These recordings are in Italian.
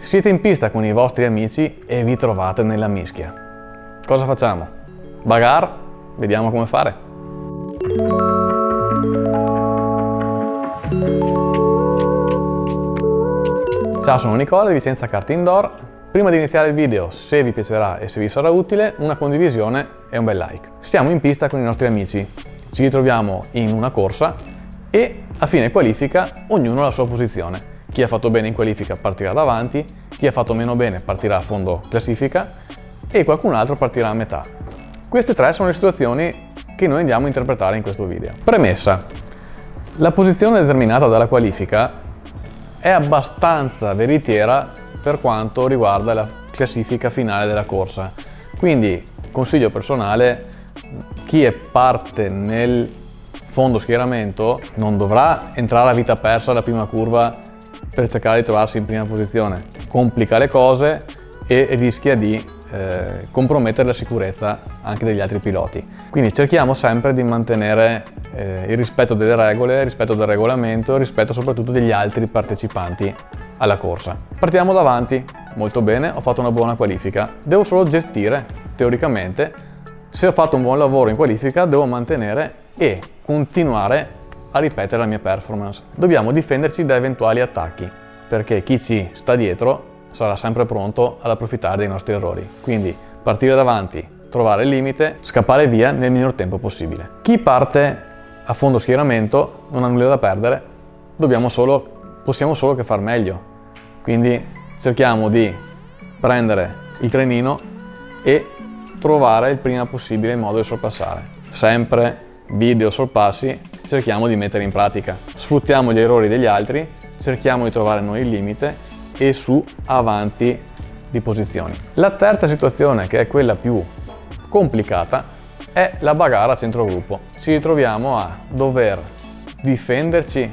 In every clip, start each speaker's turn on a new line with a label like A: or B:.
A: Siete in pista con i vostri amici e vi trovate nella mischia. Cosa facciamo? Bagar? Vediamo come fare. Ciao, sono Nicola di Vicenza Kart Indoor. Prima di iniziare il video, se vi piacerà e se vi sarà utile, una condivisione e un bel like. Siamo in pista con i nostri amici. Ci ritroviamo in una corsa e a fine qualifica ognuno ha la sua posizione. Chi ha fatto bene in qualifica partirà davanti, chi ha fatto meno bene partirà a fondo classifica e qualcun altro partirà a metà. Queste tre sono le situazioni che noi andiamo a interpretare in questo video. Premessa. La posizione determinata dalla qualifica è abbastanza veritiera per quanto riguarda la classifica finale della corsa. Quindi, consiglio personale, chi è parte nel fondo schieramento non dovrà entrare a vita persa alla prima curva per cercare di trovarsi in prima posizione. Complica le cose e rischia di eh, compromettere la sicurezza anche degli altri piloti. Quindi cerchiamo sempre di mantenere eh, il rispetto delle regole, il rispetto del regolamento, il rispetto soprattutto degli altri partecipanti alla corsa. Partiamo davanti, molto bene, ho fatto una buona qualifica, devo solo gestire teoricamente, se ho fatto un buon lavoro in qualifica devo mantenere e continuare a ripetere la mia performance. Dobbiamo difenderci da eventuali attacchi, perché chi ci sta dietro sarà sempre pronto ad approfittare dei nostri errori. Quindi partire davanti, trovare il limite, scappare via nel minor tempo possibile. Chi parte a fondo schieramento non ha nulla da perdere, solo, possiamo solo che far meglio. Quindi cerchiamo di prendere il trenino e trovare il prima possibile il modo di sorpassare. Sempre video sorpassi cerchiamo di mettere in pratica. Sfruttiamo gli errori degli altri, cerchiamo di trovare noi il limite e su avanti di posizioni. La terza situazione, che è quella più complicata, è la bagarra centrogruppo. Ci ritroviamo a dover difenderci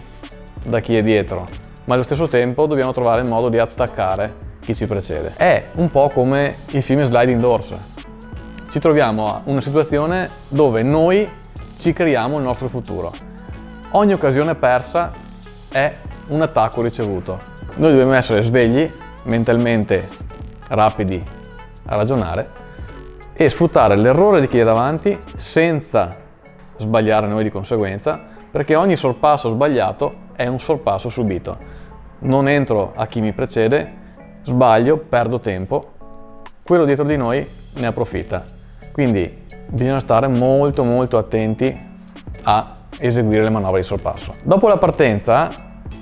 A: da chi è dietro, ma allo stesso tempo dobbiamo trovare il modo di attaccare chi ci precede. È un po' come il film Sliding Doors. Ci troviamo a una situazione dove noi ci creiamo il nostro futuro. Ogni occasione persa è un attacco ricevuto. Noi dobbiamo essere svegli, mentalmente rapidi a ragionare e sfruttare l'errore di chi è davanti senza sbagliare noi di conseguenza, perché ogni sorpasso sbagliato è un sorpasso subito. Non entro a chi mi precede, sbaglio, perdo tempo, quello dietro di noi ne approfitta. Quindi bisogna stare molto molto attenti a eseguire le manovre di sorpasso. Dopo la partenza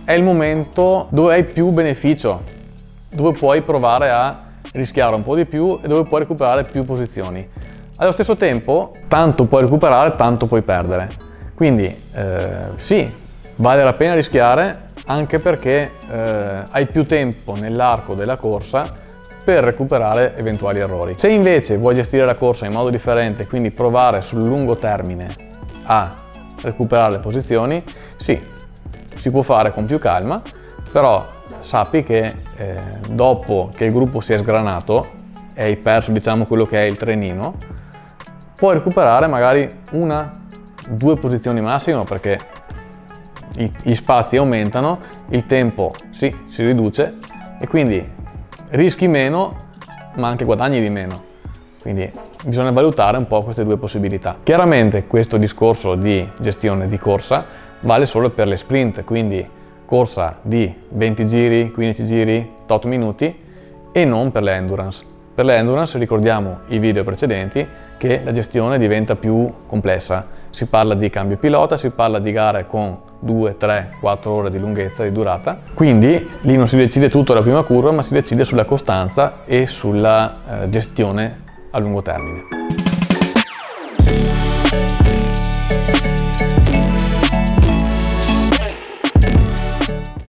A: è il momento dove hai più beneficio, dove puoi provare a rischiare un po' di più e dove puoi recuperare più posizioni. Allo stesso tempo, tanto puoi recuperare, tanto puoi perdere. Quindi eh, sì, vale la pena rischiare anche perché eh, hai più tempo nell'arco della corsa per recuperare eventuali errori. Se invece vuoi gestire la corsa in modo differente, quindi provare sul lungo termine a recuperare le posizioni, sì, si può fare con più calma, però sappi che eh, dopo che il gruppo si è sgranato e hai perso diciamo quello che è il trenino, puoi recuperare magari una, due posizioni massimo perché gli spazi aumentano, il tempo sì, si riduce e quindi rischi meno ma anche guadagni di meno. Quindi bisogna valutare un po' queste due possibilità. Chiaramente questo discorso di gestione di corsa vale solo per le sprint, quindi corsa di 20 giri, 15 giri, 8 minuti e non per le endurance. Per l'endurance ricordiamo i video precedenti che la gestione diventa più complessa. Si parla di cambio pilota, si parla di gare con 2, 3, 4 ore di lunghezza, di durata. Quindi lì non si decide tutto alla prima curva, ma si decide sulla costanza e sulla eh, gestione a lungo termine.